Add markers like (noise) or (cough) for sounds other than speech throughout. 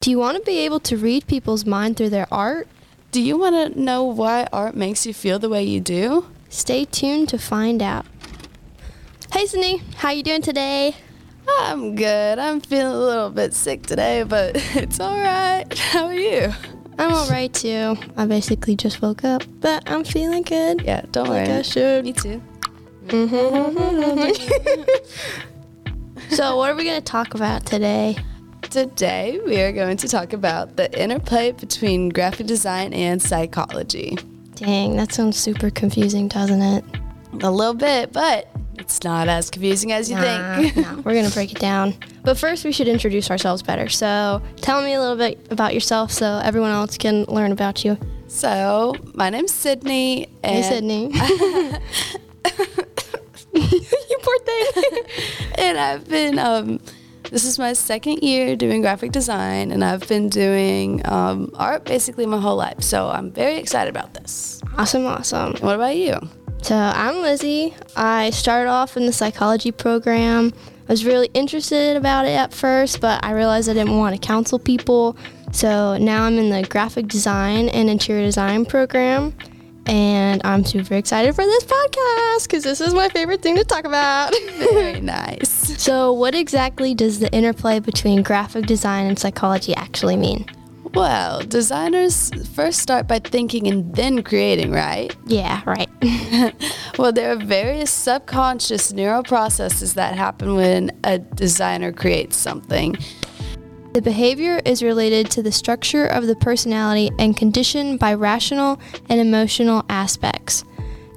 Do you want to be able to read people's mind through their art? Do you want to know why art makes you feel the way you do? Stay tuned to find out. Hey Sydney, how you doing today? I'm good. I'm feeling a little bit sick today, but (laughs) it's all right. How are you? I'm alright too. I basically just woke up, but I'm feeling good. Yeah, don't Like worry. I should. Me too. Mm-hmm. (laughs) So, what are we going to talk about today? Today, we are going to talk about the interplay between graphic design and psychology. Dang, that sounds super confusing, doesn't it? A little bit, but it's not as confusing as you think. Nah, no, we're going to break it down. (laughs) But first, we should introduce ourselves better. So, tell me a little bit about yourself so everyone else can learn about you. So, my name's Sidney. Hey, And Sidney. (laughs) (laughs) you poor thing. and I've been um, this is my second year doing graphic design, and I've been doing um, art basically my whole life. So I'm very excited about this. awesome, awesome. What about you? So I'm Lizzie. I started off in the psychology program. I was really interested about it at first, but I realized I didn't want to counsel people. So now I'm in the graphic design and interior design program. And I'm super excited for this podcast because this is my favorite thing to talk about. Very (laughs) nice. so, what exactly does the interplay between graphic design and psychology actually mean? Well, designers first start by thinking and then creating, right? Yeah, right. (laughs) (laughs) Well, there are various subconscious neural processes that happen when a designer creates something. The behavior is related to the structure of the personality and conditioned by rational and emotional aspects.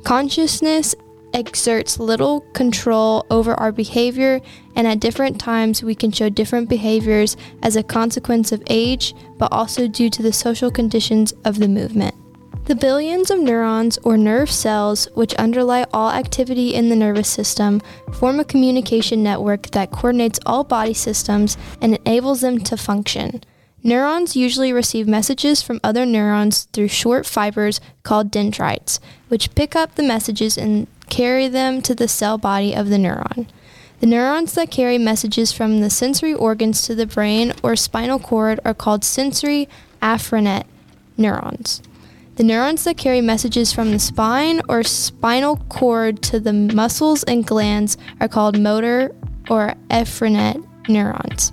Consciousness exerts little control over our behavior, and at different times we can show different behaviors as a consequence of age, but also due to the social conditions of the movement. The billions of neurons or nerve cells, which underlie all activity in the nervous system, form a communication network that coordinates all body systems and enables them to function. Neurons usually receive messages from other neurons through short fibers called dendrites, which pick up the messages and carry them to the cell body of the neuron. The neurons that carry messages from the sensory organs to the brain or spinal cord are called sensory afferent neurons. The neurons that carry messages from the spine or spinal cord to the muscles and glands are called motor or efferent neurons.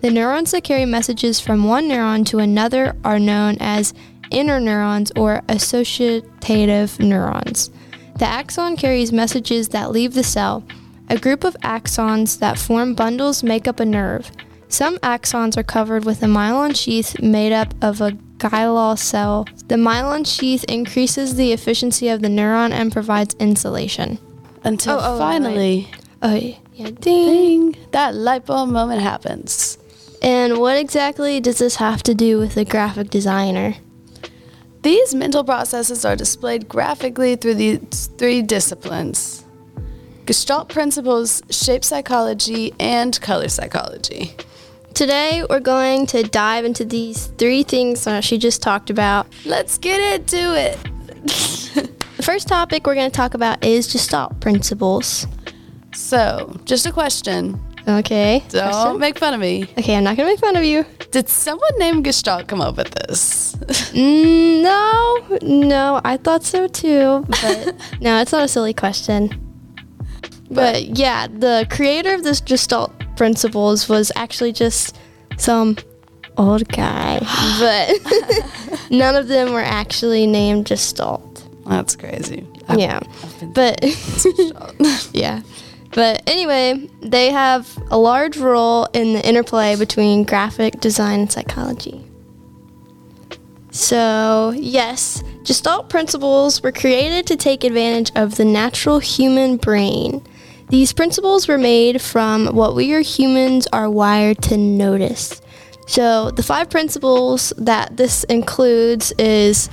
The neurons that carry messages from one neuron to another are known as interneurons or associative neurons. The axon carries messages that leave the cell. A group of axons that form bundles make up a nerve. Some axons are covered with a myelin sheath made up of a glial cell. The myelin sheath increases the efficiency of the neuron and provides insulation. Until Oh, oh, finally, Oh, yeah, ding. ding, that light bulb moment happens. And what exactly does this have to do with a graphic designer? These mental processes are displayed graphically through these three disciplines Gestalt principles, shape psychology, and color psychology. Today, we're going to dive into these three things that she just talked about. Let's get into it. The (laughs) first topic we're going to talk about is Gestalt principles. so, just a question. Okay. Don't question? make fun of me. Okay, I'm not going to make fun of you. Did someone named Gestalt come up with this? (laughs) Mm, no, no, I thought so too, but (laughs) no, it's not a silly question. But yeah, the creator of this Gestalt principles was actually just some old guy, (gasps) but (laughs) none of them were actually named Gestalt. That's crazy. I've- Yeah, I've but (laughs) (laughs) yeah. But anyway, they have a large role in the interplay between graphic design and psychology. So, yes, Gestalt principles were created to take advantage of the natural human brain. These principles were made from what we are humans are wired to notice. So, the five principles that this includes is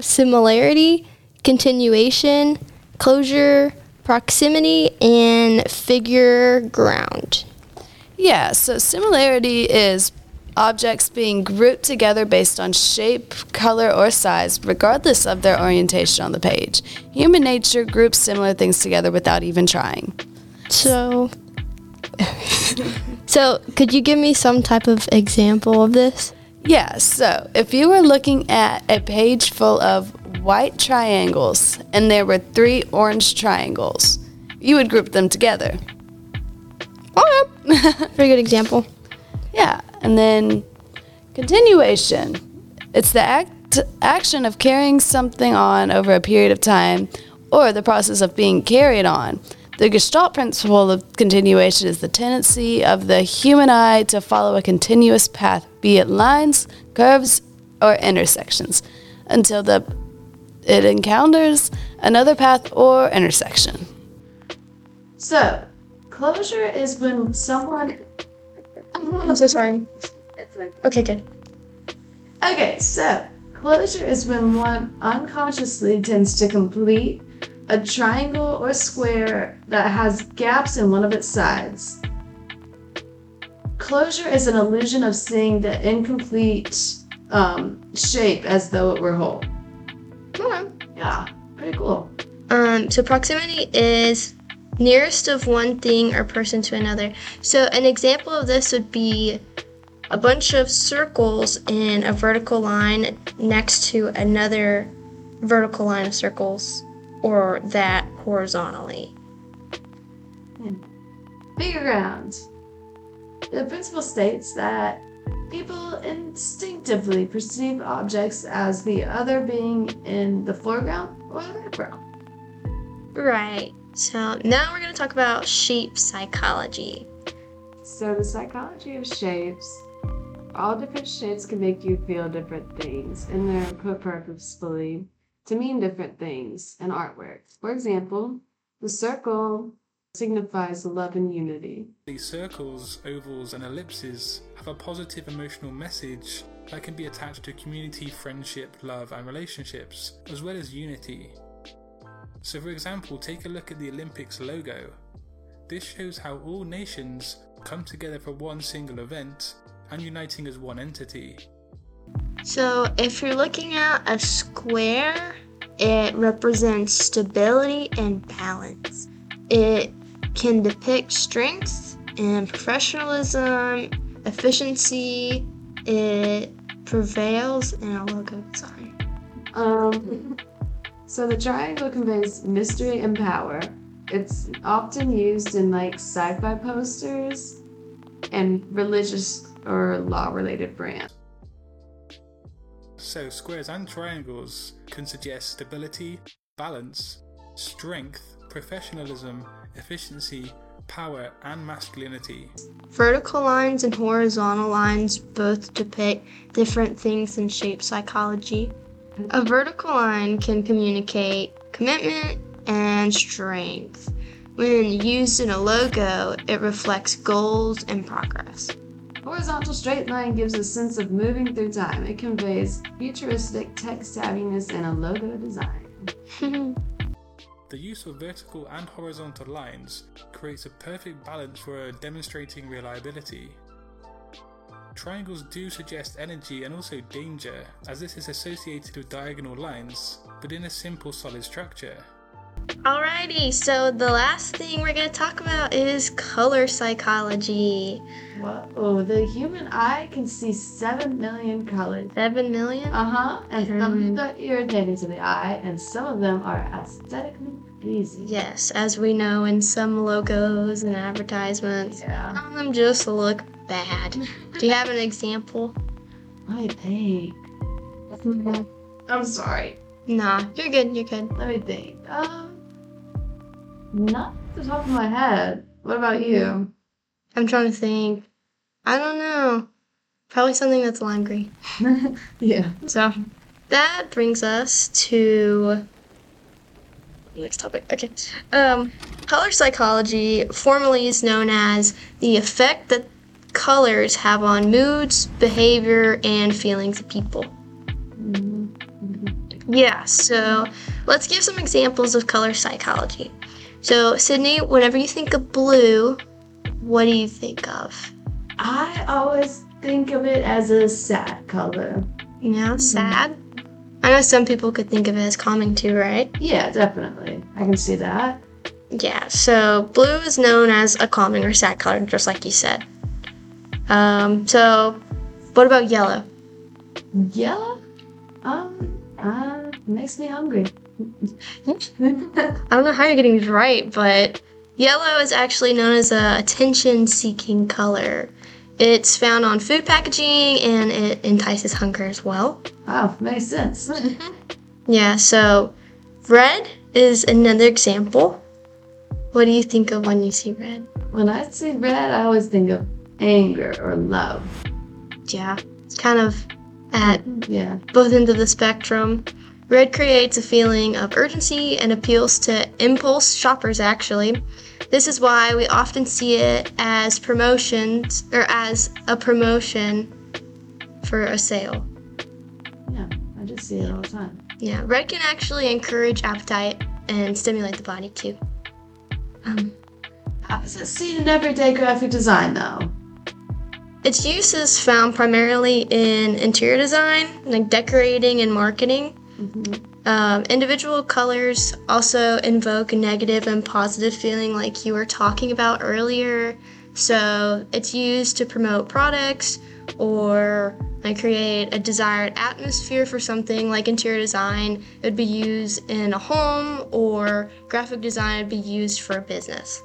similarity, continuation, closure, proximity, and figure ground. Yeah, so similarity is objects being grouped together based on shape, color, or size, regardless of their orientation on the page. Human nature groups similar things together without even trying. So, (laughs) So, could you give me some type of example of this? Yeah, so if you were looking at a page full of white triangles and there were three orange triangles, you would group them together. Okay. (laughs) Very good example. Yeah, and then continuation. It's the act action of carrying something on over a period of time or the process of being carried on. The Gestalt principle of continuation is the tendency of the human eye to follow a continuous path, be it lines, curves, or intersections, until the it encounters another path or intersection. So, closure is when someone. I'm so sorry. Okay, good. Okay, so closure is when one unconsciously tends to complete a triangle or square that has gaps in one of its sides. Closure is an illusion of seeing the incomplete um, shape as though it were whole. Okay. Yeah, pretty cool. Um, so proximity is nearest of one thing or person to another. So an example of this would be a bunch of circles in a vertical line next to another vertical line of circles or that horizontally. Hmm. Figure ground. The principle states that people instinctively perceive objects as the other being in the foreground or the background. Right. So now we're going to talk about shape psychology. So, the psychology of shapes all different shapes can make you feel different things, and they're put purposefully to mean different things in artwork. For example, the circle signifies love and unity. These circles, ovals, and ellipses have a positive emotional message that can be attached to community, friendship, love, and relationships, as well as unity. So, for example, take a look at the Olympics logo. This shows how all nations come together for one single event and uniting as one entity. So if you're looking at a square, it represents stability and balance. It can depict strength and professionalism, efficiency. It prevails in a logo design. Um, so the triangle conveys mystery and power. It's often used in like sci-fi posters and religious or law-related brands. So, squares and triangles can suggest stability, balance, strength, professionalism, efficiency, power, and masculinity. Vertical lines and horizontal lines both depict different things in shape psychology. A vertical line can communicate commitment and strength. When used in a logo, it reflects goals and progress. Horizontal straight line gives a sense of moving through time. It conveys futuristic tech savviness in a logo design. (laughs) The use of vertical and horizontal lines creates a perfect balance for demonstrating reliability. Triangles do suggest energy and also danger, as this is associated with diagonal lines, but in a simple solid structure. Alrighty, so the last thing we're going to talk about is color psychology. Whoa, the human eye can see 7 million colors. 7 million? Uh huh. And some of Mhm. them are irritating to the eye, and some of them are aesthetically pleasing. Yes, as we know in some logos and advertisements, Yeah. some of them just look bad. Do you have an example? Let me think. I'm sorry. Nah, you're good, you're good. Let me think. Um, not off the top of my head. What about you? I'm trying to think. I don't know. Probably something that's lime green. (laughs) yeah. So that brings us to next topic. Okay. Um, color psychology formally is known as the effect that colors have on moods, behavior, and feelings of people. Yeah, so let's give some examples of color psychology. So, Sidney, whenever you think of blue, what do you think of? I always think of it as a sad color. You know, mm-hmm. sad? I know some people could think of it as calming too, right? Yeah, definitely. I can see that. Yeah, so blue is known as a calming or sad color, just like you said. Um, so, what about yellow? Yellow? Um, uh, makes me hungry. I don't know how you're getting these right, but yellow is actually known as a attention seeking color. It's found on food packaging and it entices hunger as well. Wow, makes sense. Yeah, so red is another example. What do you think of when you see red? when I see red, I always think of anger or love. Yeah, it's kind of at Yeah. both ends of the spectrum. Red creates a feeling of urgency and appeals to impulse shoppers, actually. This is why we often see it as promotions or as a promotion for a sale. Yeah. I just see it all the time. Yeah, red can actually encourage appetite and stimulate the body too. Um, it seen in everyday graphic design though? Its use is found primarily in interior design, like decorating and marketing. Um, individual colors also invoke a negative and positive feeling, like you were talking about earlier. So it's used to promote products or like create a desired atmosphere for something like interior design. It would be used in a home or graphic design would be used for a business.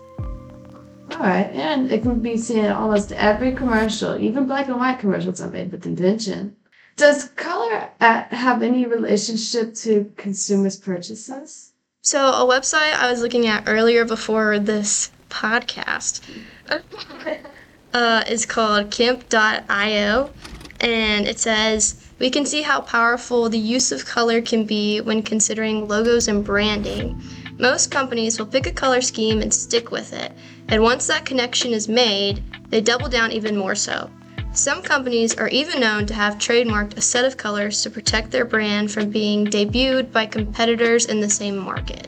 Right, and it can be seen in almost every commercial, even black and white commercials are made with intention. Does color uh, have any relationship to consumers' purchases? So, a website I was looking at earlier before this podcast (laughs) uh, is called Kimp.io, and it says we can see how powerful the use of color can be when considering logos and branding. Most companies will pick a color scheme and stick with it, and once that connection is made, they double down even more so. Some companies are even known to have trademarked a set of colors to protect their brand from being debuted by competitors in the same market.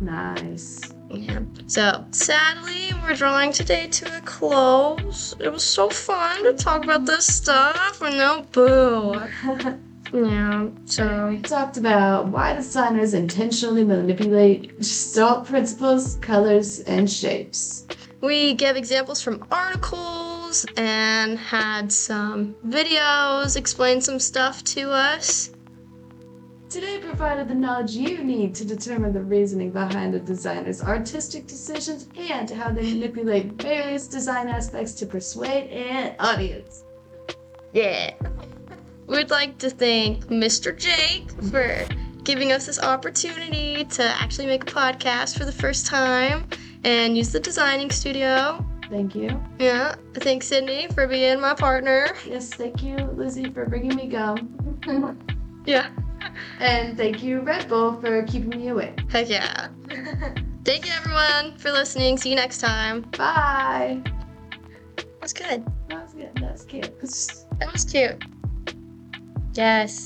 Nice. Yeah. So, sadly, we're drawing today to a close. It was so fun to talk about this stuff, and no boo. (laughs) Yeah, so. We talked about why designers intentionally manipulate Gestalt principles, colors, and shapes. We gave examples from articles and had some videos explain some stuff to us. Today provided the knowledge you need to determine the reasoning behind a designer's artistic decisions and how they manipulate various design aspects to persuade an audience. Yeah. We'd like to thank Mr. Jake for giving us this opportunity to actually make a podcast for the first time and use the designing studio. Thank you. Yeah. Thanks, Sidney, for being my partner. Yes, thank you, Lizzie, for bringing me gum. (laughs) Yeah. and thank you, Red Bull, for keeping me awake. Heck yeah. (laughs) Thank you, everyone, for listening. See you next time. Bye. That's good. That was good. That was cute. That was cute. Yes.